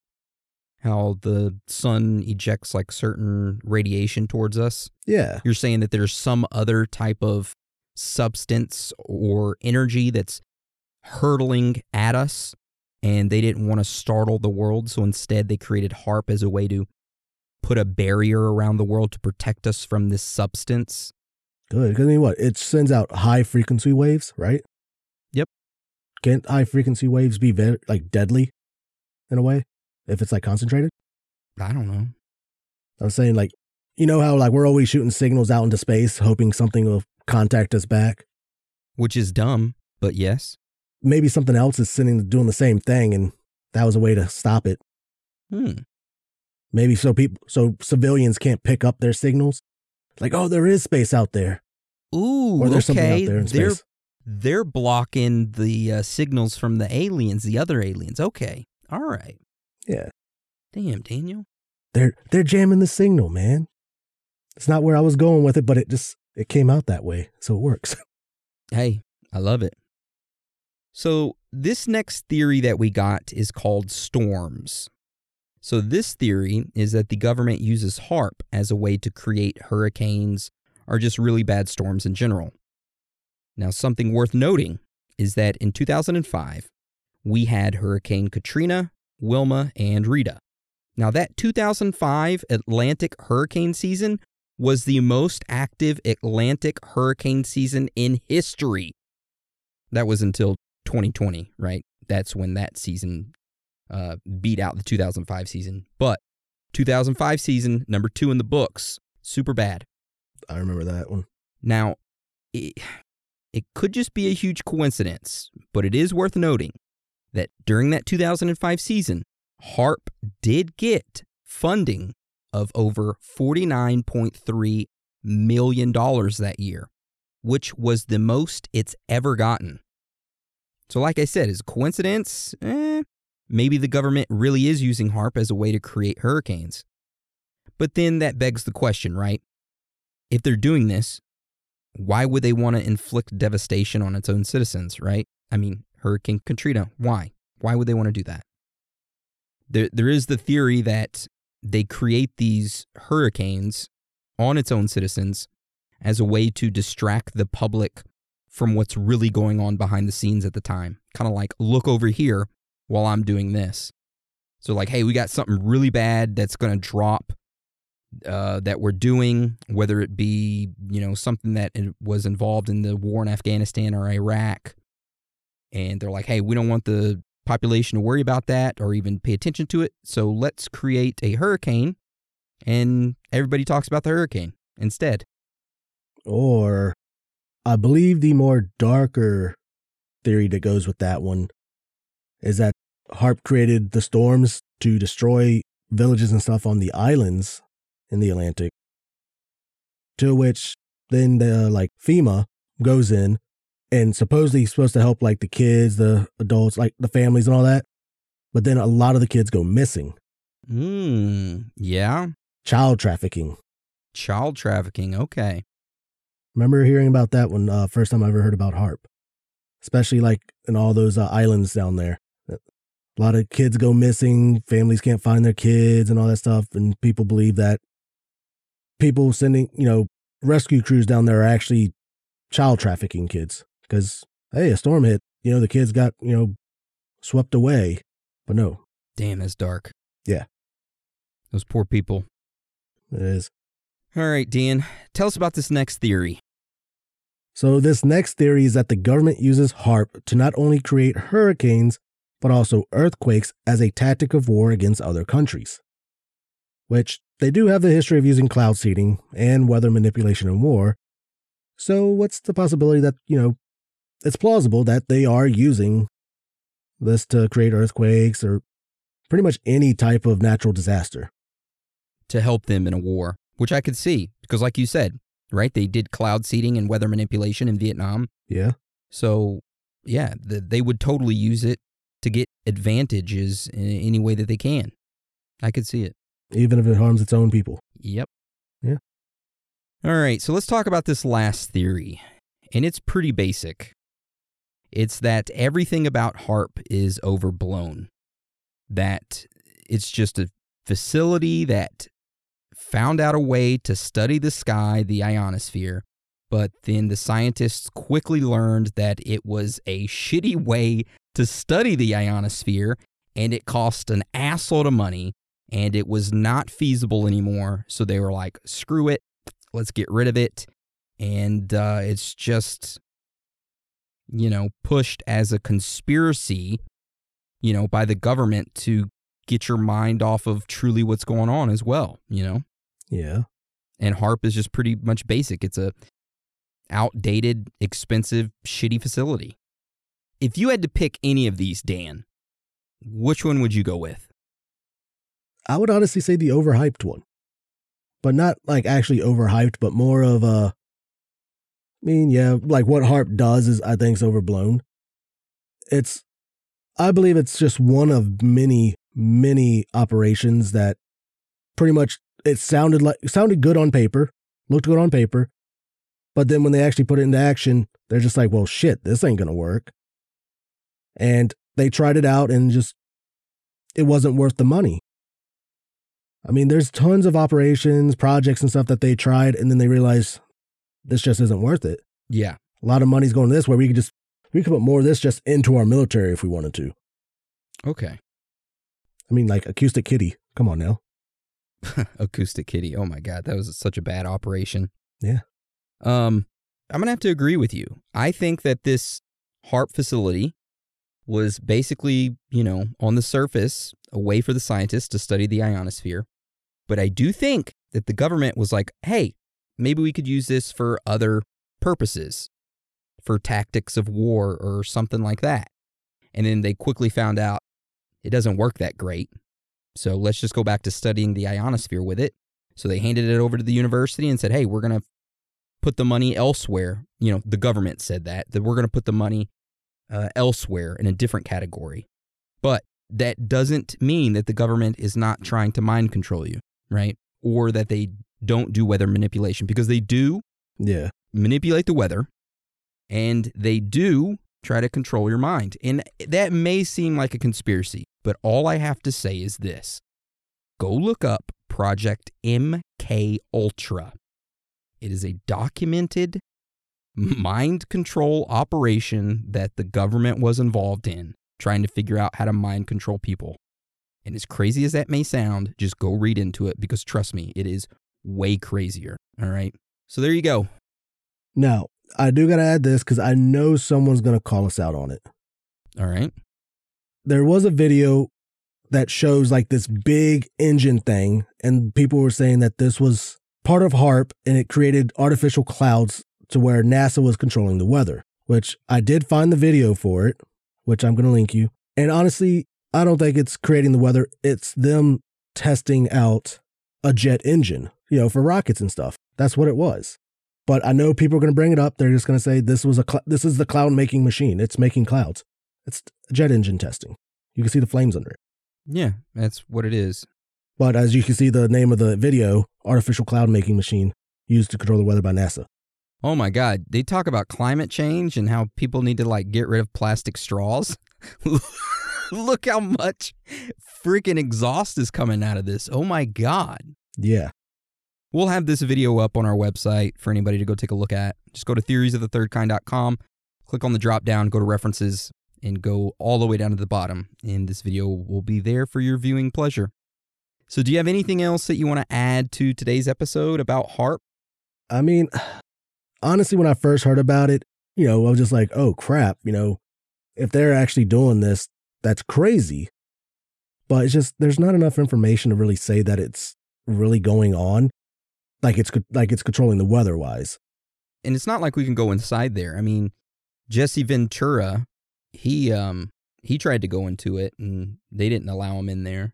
How the sun ejects like certain radiation towards us. Yeah. You're saying that there's some other type of substance or energy that's hurtling at us and they didn't want to startle the world, so instead they created HAARP as a way to put a barrier around the world to protect us from this substance. Good. Because I mean, what? It sends out high frequency waves, right? Yep. Can't high frequency waves be very, like deadly in a way if it's like concentrated? I don't know. I'm saying, like, you know how like we're always shooting signals out into space, hoping something will contact us back. Which is dumb, but yes. Maybe something else is sitting doing the same thing, and that was a way to stop it. Hmm. Maybe so people, so civilians can't pick up their signals. Like, oh, there is space out there, Ooh, or there's something okay. out there in they're space. they're blocking the uh, signals from the aliens, the other aliens. Okay, all right. Yeah, Damn, Daniel. they're they're jamming the signal, man. It's not where I was going with it, but it just it came out that way, so it works. Hey, I love it. So, this next theory that we got is called storms. So, this theory is that the government uses HAARP as a way to create hurricanes or just really bad storms in general. Now, something worth noting is that in 2005, we had Hurricane Katrina, Wilma, and Rita. Now, that 2005 Atlantic hurricane season was the most active Atlantic hurricane season in history. That was until 2020, right? That's when that season uh, beat out the 2005 season. But 2005 season, number two in the books, super bad. I remember that one. Now, it, it could just be a huge coincidence, but it is worth noting that during that 2005 season, HAARP did get funding of over $49.3 million that year, which was the most it's ever gotten. So, like I said, is coincidence? Eh, maybe the government really is using HAARP as a way to create hurricanes. But then that begs the question, right? If they're doing this, why would they want to inflict devastation on its own citizens, right? I mean, Hurricane Katrina, why? Why would they want to do that? There, there is the theory that they create these hurricanes on its own citizens as a way to distract the public from what's really going on behind the scenes at the time. Kind of like, look over here while I'm doing this. So, like, hey, we got something really bad that's going to drop uh, that we're doing, whether it be, you know, something that was involved in the war in Afghanistan or Iraq. And they're like, hey, we don't want the population to worry about that or even pay attention to it. So let's create a hurricane and everybody talks about the hurricane instead. Or I believe the more darker theory that goes with that one is that HAARP created the storms to destroy villages and stuff on the islands in the Atlantic. To which then the like FEMA goes in and supposedly he's supposed to help like the kids, the adults, like the families and all that. But then a lot of the kids go missing. Hmm. Yeah. Child trafficking. Child trafficking. Okay. Remember hearing about that when uh, first time I ever heard about HAARP, especially like in all those uh, islands down there. A lot of kids go missing, families can't find their kids and all that stuff, and people believe that people sending you know rescue crews down there are actually child trafficking kids because hey, a storm hit, you know the kids got you know swept away, but no, Damn, that's dark. Yeah. Those poor people. it is. All right, Dan, tell us about this next theory. So, this next theory is that the government uses HAARP to not only create hurricanes, but also earthquakes as a tactic of war against other countries. Which they do have the history of using cloud seeding and weather manipulation in war. So, what's the possibility that, you know, it's plausible that they are using this to create earthquakes or pretty much any type of natural disaster? to help them in a war, which I could see because, like you said, right, they did cloud seeding and weather manipulation in Vietnam. Yeah. So, yeah, th- they would totally use it to get advantages in any way that they can. I could see it. Even if it harms its own people. Yep. Yeah. All right, so let's talk about this last theory. And it's pretty basic. It's that everything about HAARP is overblown. That it's just a facility that found out a way to study the sky, the ionosphere, but then the scientists quickly learned that it was a shitty way to study the ionosphere and it cost an assload of money and it was not feasible anymore. So they were like, screw it, let's get rid of it. And uh, it's just, you know, pushed as a conspiracy, you know, by the government to get your mind off of truly what's going on as well, you know? Yeah. And HAARP is just pretty much basic. It's a outdated, expensive, shitty facility. If you had to pick any of these, Dan, which one would you go with? I would honestly say the overhyped one. But not like actually overhyped, but more of a I mean, yeah, like what HAARP does is I think is overblown. It's I believe it's just one of many, many operations that pretty much it sounded like sounded good on paper, looked good on paper, but then when they actually put it into action, they're just like, well shit, this ain't gonna work. And they tried it out and just it wasn't worth the money. I mean, there's tons of operations, projects, and stuff that they tried, and then they realized this just isn't worth it. Yeah. A lot of money's going this way. We could just we could put more of this just into our military if we wanted to. Okay. I mean, like acoustic kitty. Come on now. Acoustic Kitty. Oh my god, that was such a bad operation. Yeah. Um, I'm gonna have to agree with you. I think that this HAARP facility was basically, you know, on the surface, a way for the scientists to study the ionosphere. But I do think that the government was like, hey, maybe we could use this for other purposes, for tactics of war or something like that. And then they quickly found out it doesn't work that great. So let's just go back to studying the ionosphere with it. So they handed it over to the university and said, hey, we're going to put the money elsewhere. You know, the government said that, that we're going to put the money uh, elsewhere in a different category. But that doesn't mean that the government is not trying to mind control you, right? Or that they don't do weather manipulation because they do Yeah. manipulate the weather and they do try to control your mind. And that may seem like a conspiracy, but all I have to say is this go look up Project MK Ultra. It is a documented mind control operation that the government was involved in, trying to figure out how to mind control people. And as crazy as that may sound, just go read into it because trust me, it is way crazier. All right. So there you go. Now, I do got to add this because I know someone's going to call us out on it. All right. There was a video that shows like this big engine thing, and people were saying that this was part of HAARP and it created artificial clouds to where NASA was controlling the weather, which I did find the video for it, which I'm going to link you. And honestly, I don't think it's creating the weather, it's them testing out a jet engine, you know, for rockets and stuff. That's what it was. But I know people are going to bring it up. They're just going to say this was a cl- this is the cloud making machine. It's making clouds. It's jet engine testing. You can see the flames under it. Yeah, that's what it is. But as you can see, the name of the video, artificial cloud making machine used to control the weather by NASA. Oh my God. They talk about climate change and how people need to like get rid of plastic straws. Look how much freaking exhaust is coming out of this. Oh my God. Yeah. We'll have this video up on our website for anybody to go take a look at. Just go to theoriesofthethirdkind.com, click on the drop down, go to references, and go all the way down to the bottom. And this video will be there for your viewing pleasure. So, do you have anything else that you want to add to today's episode about HAARP? I mean, honestly, when I first heard about it, you know, I was just like, oh crap, you know, if they're actually doing this, that's crazy. But it's just, there's not enough information to really say that it's really going on. Like it's, like it's controlling the weather wise. and it's not like we can go inside there. I mean, Jesse Ventura, he um he tried to go into it and they didn't allow him in there.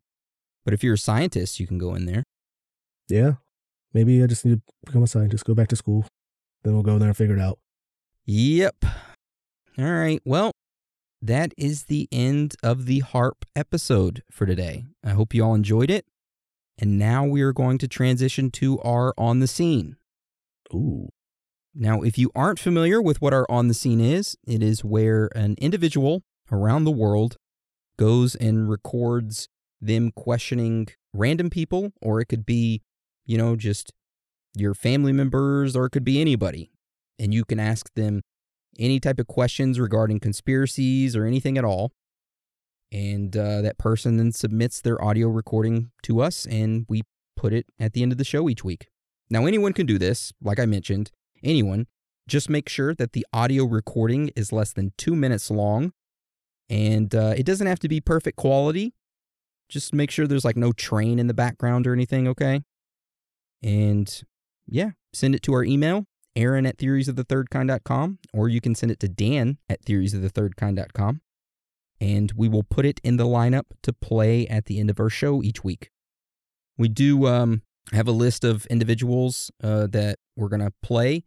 But if you're a scientist, you can go in there. Yeah. Maybe I just need to become a scientist, go back to school. Then we'll go there and figure it out. Yep. All right. Well, that is the end of the HAARP episode for today. I hope you all enjoyed it. And now we are going to transition to our on the scene. Ooh. Now, if you aren't familiar with what our on the scene is, it is where an individual around the world goes and records them questioning random people, or it could be, you know, just your family members, or it could be anybody. And you can ask them any type of questions regarding conspiracies or anything at all. And uh, that person then submits their audio recording to us, and we put it at the end of the show each week. Now, anyone can do this, like I mentioned, anyone. Just make sure that the audio recording is less than two minutes long, and uh, it doesn't have to be perfect quality. Just make sure there's like no train in the background or anything, okay? And yeah, send it to our email, aaron at theoriesofthethirdkind.com, or you can send it to dan at theoriesofthethirdkind.com. And we will put it in the lineup to play at the end of our show each week. We do um, have a list of individuals uh, that we're going to play.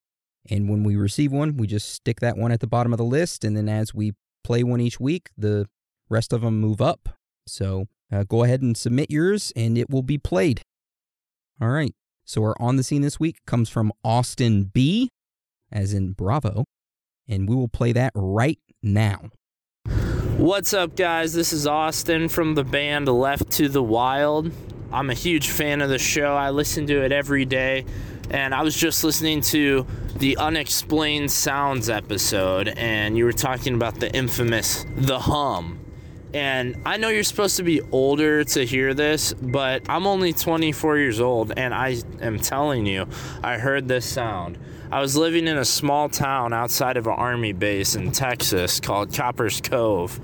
And when we receive one, we just stick that one at the bottom of the list. And then as we play one each week, the rest of them move up. So uh, go ahead and submit yours and it will be played. All right. So our on the scene this week comes from Austin B, as in Bravo. And we will play that right now. What's up, guys? This is Austin from the band Left to the Wild. I'm a huge fan of the show. I listen to it every day. And I was just listening to the Unexplained Sounds episode, and you were talking about the infamous The Hum. And I know you're supposed to be older to hear this, but I'm only 24 years old, and I am telling you, I heard this sound. I was living in a small town outside of an army base in Texas called Copperas Cove.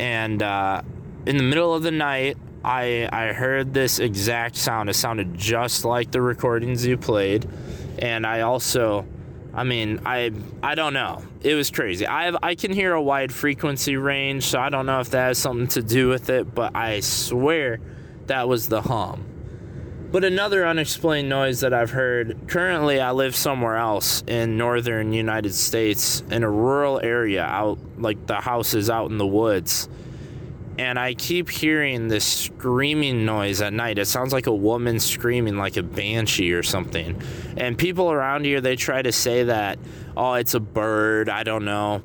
And uh, in the middle of the night, I, I heard this exact sound. It sounded just like the recordings you played. And I also, I mean, I I don't know. It was crazy. I have, I can hear a wide frequency range, so I don't know if that has something to do with it, but I swear that was the hum. But another unexplained noise that I've heard currently, I live somewhere else in northern United States in a rural area, out like the house is out in the woods. And I keep hearing this screaming noise at night. It sounds like a woman screaming, like a banshee or something. And people around here, they try to say that, oh, it's a bird. I don't know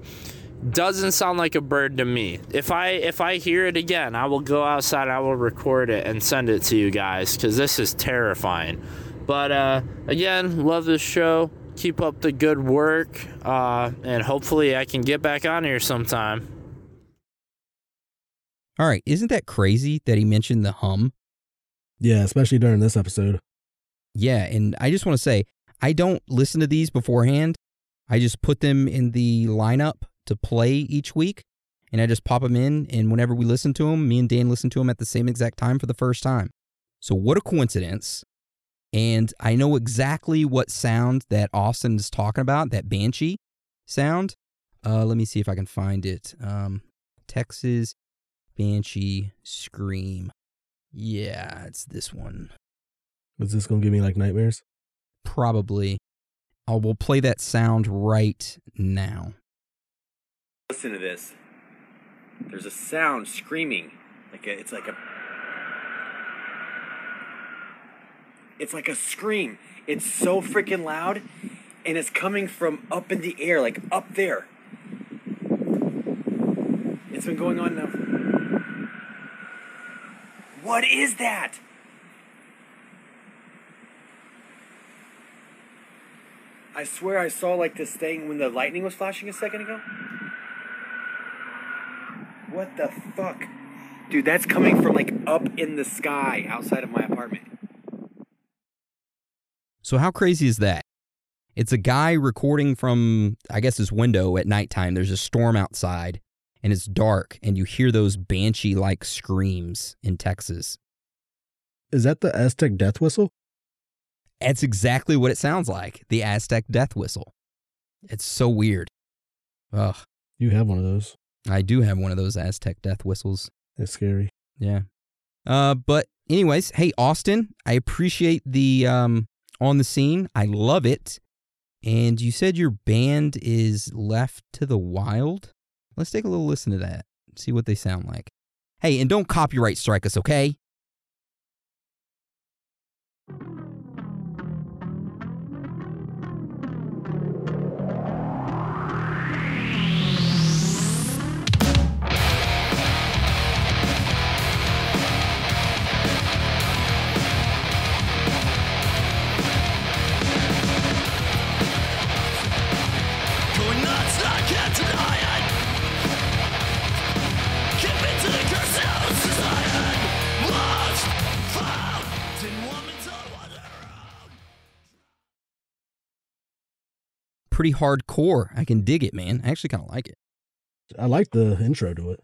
doesn't sound like a bird to me. If I if I hear it again, I will go outside, I will record it and send it to you guys cuz this is terrifying. But uh again, love this show. Keep up the good work uh and hopefully I can get back on here sometime. All right, isn't that crazy that he mentioned the hum? Yeah, especially during this episode. Yeah, and I just want to say I don't listen to these beforehand. I just put them in the lineup to play each week, and I just pop them in. And whenever we listen to them, me and Dan listen to them at the same exact time for the first time. So, what a coincidence. And I know exactly what sound that Austin is talking about, that banshee sound. Uh, let me see if I can find it. Um, Texas banshee scream. Yeah, it's this one. Is this going to give me like nightmares? Probably. I will play that sound right now. Listen to this. There's a sound screaming. Like a, it's like a It's like a scream. It's so freaking loud and it's coming from up in the air, like up there. It's been going on now. What is that? I swear I saw like this thing when the lightning was flashing a second ago. What the fuck? Dude, that's coming from like up in the sky outside of my apartment. So, how crazy is that? It's a guy recording from, I guess, his window at nighttime. There's a storm outside and it's dark, and you hear those banshee like screams in Texas. Is that the Aztec death whistle? That's exactly what it sounds like the Aztec death whistle. It's so weird. Ugh. You have one of those. I do have one of those Aztec death whistles. That's scary. Yeah. Uh, but anyways, hey Austin, I appreciate the um on the scene. I love it. And you said your band is left to the wild. Let's take a little listen to that. See what they sound like. Hey, and don't copyright strike us, okay? Pretty hardcore. I can dig it, man. I actually kind of like it. I like the intro to it.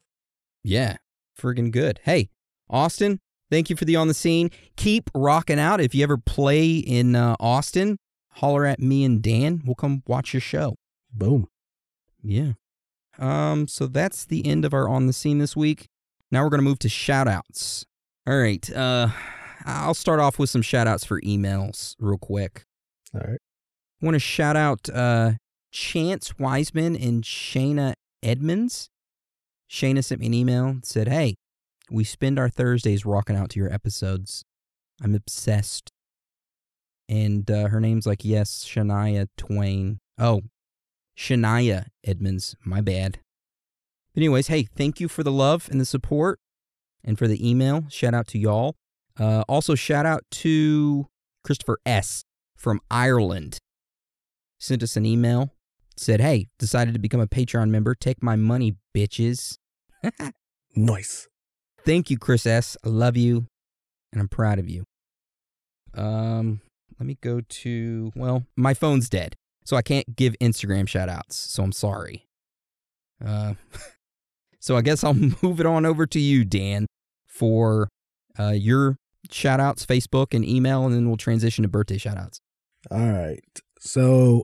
Yeah, friggin' good. Hey, Austin, thank you for the on the scene. Keep rocking out. If you ever play in uh, Austin, holler at me and Dan. We'll come watch your show. Boom. Yeah. Um, so that's the end of our on the scene this week. Now we're gonna move to shout outs. All right. Uh I'll start off with some shout outs for emails real quick. All right. Want to shout out uh Chance Wiseman and Shayna Edmonds. Shayna sent me an email and said, Hey, we spend our Thursdays rocking out to your episodes. I'm obsessed. And uh, her name's like, yes, Shania Twain. Oh, Shania Edmonds. My bad. But anyways, hey, thank you for the love and the support and for the email. Shout out to y'all. Uh, also, shout out to Christopher S. from Ireland. Sent us an email. Said, hey, decided to become a Patreon member. Take my money, bitches. Nice. Thank you, Chris S. I love you, and I'm proud of you. Um, let me go to well, my phone's dead, so I can't give Instagram shout outs, so I'm sorry. Uh so I guess I'll move it on over to you, Dan, for uh your shout outs, Facebook and email, and then we'll transition to birthday shout outs. All right. So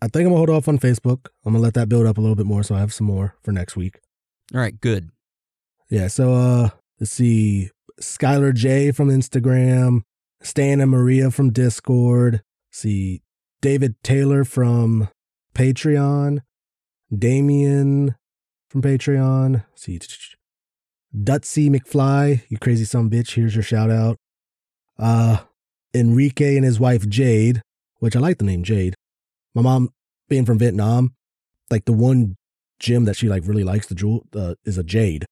I think I'm gonna hold off on Facebook. I'm gonna let that build up a little bit more so I have some more for next week. All right, good. Yeah, so uh let's see. Skylar J from Instagram, Stan and Maria from Discord, see David Taylor from Patreon, Damien from Patreon, see Dutsy McFly, you crazy son bitch, here's your shout out. Uh Enrique and his wife Jade, which I like the name Jade. My mom being from Vietnam, like the one gem that she like really likes the jewel uh, is a jade.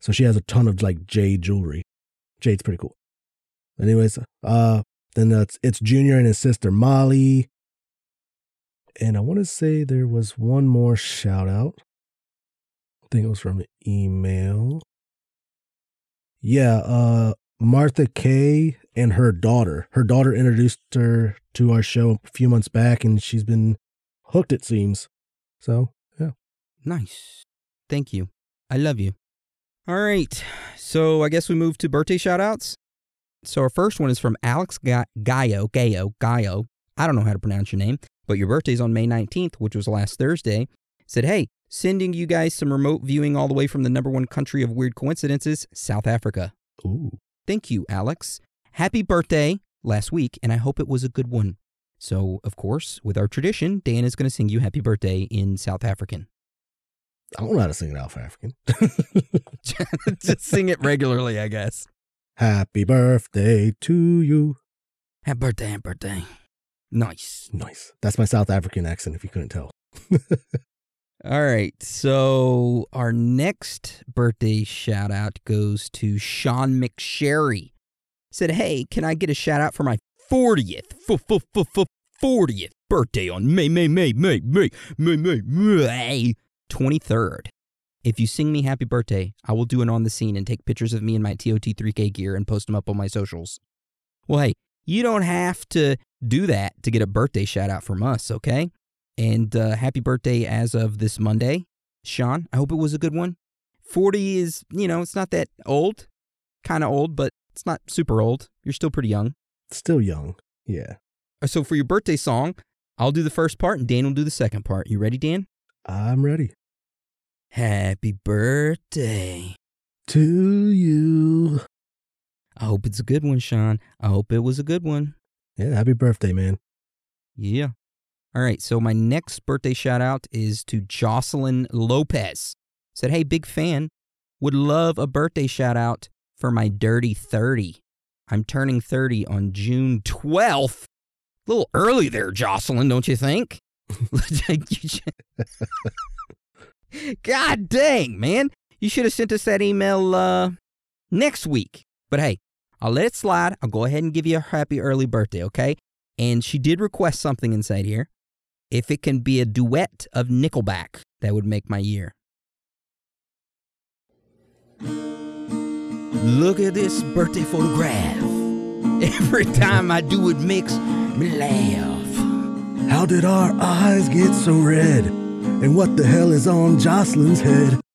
So she has a ton of like jade jewelry. Jade's pretty cool. Anyways, uh then it's it's Junior and his sister Molly. And I want to say there was one more shout out. I think it was from email. Yeah, uh Martha Kay and her daughter. Her daughter introduced her to our show a few months back and she's been hooked it seems. So, yeah. Nice. Thank you. I love you. All right. So I guess we move to birthday shout outs. So our first one is from Alex Ga- Gaio, Gaio, Gaio. I don't know how to pronounce your name, but your birthday's on May 19th, which was last Thursday. Said, hey, sending you guys some remote viewing all the way from the number one country of weird coincidences, South Africa. Ooh. Thank you, Alex. Happy birthday last week, and I hope it was a good one. So, of course, with our tradition, Dan is going to sing you happy birthday in South African. I don't know how to sing it Alpha African. Just sing it regularly, I guess. Happy birthday to you. Happy birthday, happy birthday. Nice. Nice. That's my South African accent, if you couldn't tell. All right. So our next birthday shout out goes to Sean McSherry. Said, hey, can I get a shout out for my 40th, 40th birthday on May, May, May, May, May, May, May, May 23rd. If you sing me happy birthday, I will do it on the scene and take pictures of me in my TOT3K gear and post them up on my socials. Well, hey, you don't have to do that to get a birthday shout out from us, okay? And uh, happy birthday as of this Monday, Sean. I hope it was a good one. 40 is, you know, it's not that old. Kind of old, but it's not super old. You're still pretty young. Still young. Yeah. Uh, So for your birthday song, I'll do the first part and Dan will do the second part. You ready, Dan? I'm ready. Happy birthday. To you. I hope it's a good one, Sean. I hope it was a good one. Yeah, happy birthday, man. Yeah. All right. So my next birthday shout out is to Jocelyn Lopez. Said, hey, big fan. Would love a birthday shout out for my dirty 30. I'm turning 30 on June 12th. A little early there, Jocelyn, don't you think? God dang, man. You should have sent us that email uh, next week. But hey, I'll let it slide. I'll go ahead and give you a happy early birthday, okay? And she did request something inside here. If it can be a duet of Nickelback, that would make my year. Look at this birthday photograph. Every time I do it makes me laugh. How did our eyes get so red? And what the hell is on Jocelyn's head?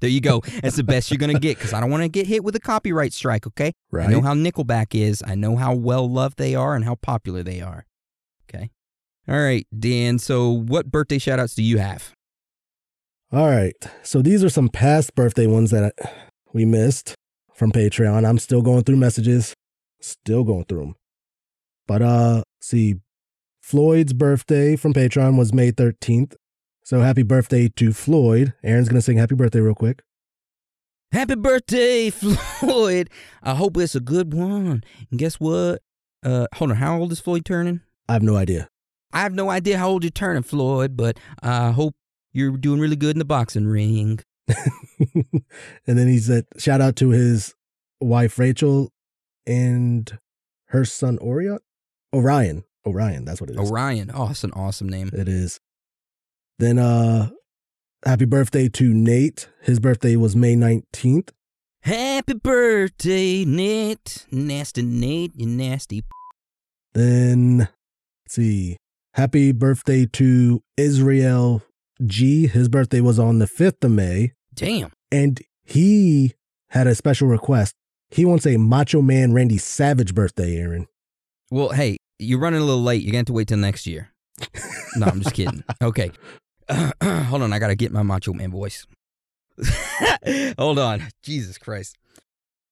There you go. That's the best you're gonna get because I don't want to get hit with a copyright strike. Okay. Right. I know how Nickelback is. I know how well loved they are and how popular they are. Okay. All right, Dan. So, what birthday shout outs do you have? All right. So these are some past birthday ones that I, we missed from Patreon. I'm still going through messages, still going through them. But uh, see, Floyd's birthday from Patreon was May 13th. So happy birthday to Floyd. Aaron's gonna sing happy birthday real quick. Happy birthday, Floyd. I hope it's a good one. And guess what? Uh, hold on. How old is Floyd turning? I have no idea. I have no idea how old you're turning, Floyd, but I hope you're doing really good in the boxing ring. and then he said, shout out to his wife Rachel and her son Orion. Orion. Orion, that's what it is. Orion. Oh, that's an awesome name. It is. Then uh happy birthday to Nate. His birthday was May 19th. Happy birthday, Nate. Nasty Nate, you nasty. Then let's see. Happy birthday to Israel G. His birthday was on the 5th of May. Damn. And he had a special request. He wants a Macho Man Randy Savage birthday, Aaron. Well, hey, you're running a little late. You're going to have to wait till next year. No, I'm just kidding. Okay. hold on. I got to get my Macho Man voice. hold on. Jesus Christ.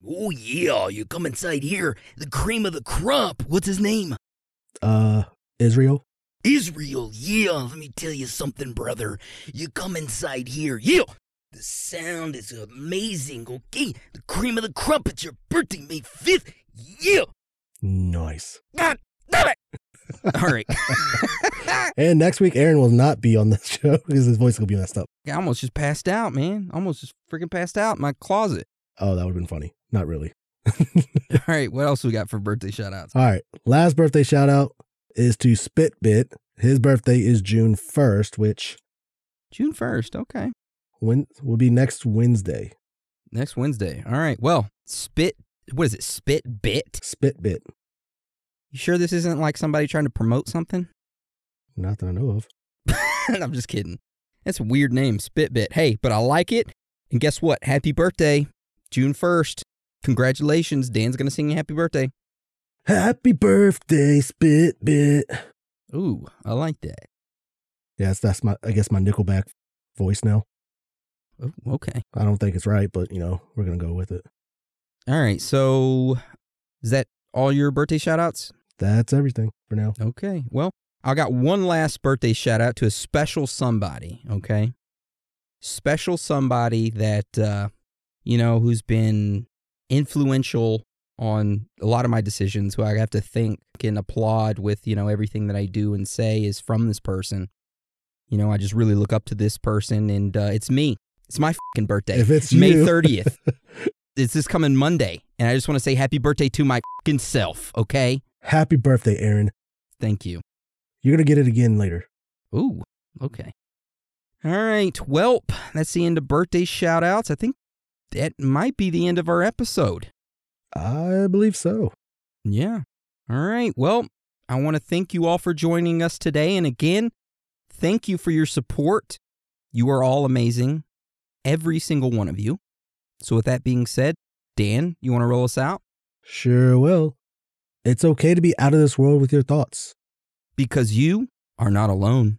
Oh, yeah. You come inside here. The cream of the crop. What's his name? Uh Israel. Israel. Yeah. Let me tell you something, brother. You come inside here. Yeah. The sound is amazing, okay? The cream of the crop. It's your birthday, May 5th. Yeah. Nice. God damn it. All right. And next week Aaron will not be on the show because his voice will be messed up. I almost just passed out, man. Almost just freaking passed out in my closet. Oh, that would have been funny. Not really. All right, what else we got for birthday shout outs? All right. Last birthday shout out is to Spitbit. His birthday is June 1st, which June 1st. Okay. when, will be next Wednesday. Next Wednesday. All right. Well, spit. What is it? Spit bit? Spitbit. You sure this isn't like somebody trying to promote something? Not that I know of. I'm just kidding. That's a weird name, Spitbit. Hey, but I like it. And guess what? Happy birthday, June 1st. Congratulations. Dan's going to sing you happy birthday. Happy birthday, Spit Bit. Ooh, I like that. Yes, that's my, I guess, my Nickelback voice now. Oh, okay. I don't think it's right, but, you know, we're going to go with it. All right. So, is that all your birthday shout outs? That's everything for now. Okay. Well, I got one last birthday shout out to a special somebody, okay? Special somebody that uh you know who's been influential on a lot of my decisions, who I have to think and applaud with, you know, everything that I do and say is from this person. You know, I just really look up to this person and uh it's me. It's my fucking birthday. If it's May you. 30th. it's this coming Monday, and I just want to say happy birthday to my fucking self, okay? Happy birthday, Aaron. Thank you. You're going to get it again later. Ooh, okay. All right. Well, that's the end of birthday shout outs. I think that might be the end of our episode. I believe so. Yeah. All right. Well, I want to thank you all for joining us today. And again, thank you for your support. You are all amazing, every single one of you. So, with that being said, Dan, you want to roll us out? Sure will. It's okay to be out of this world with your thoughts. Because you are not alone.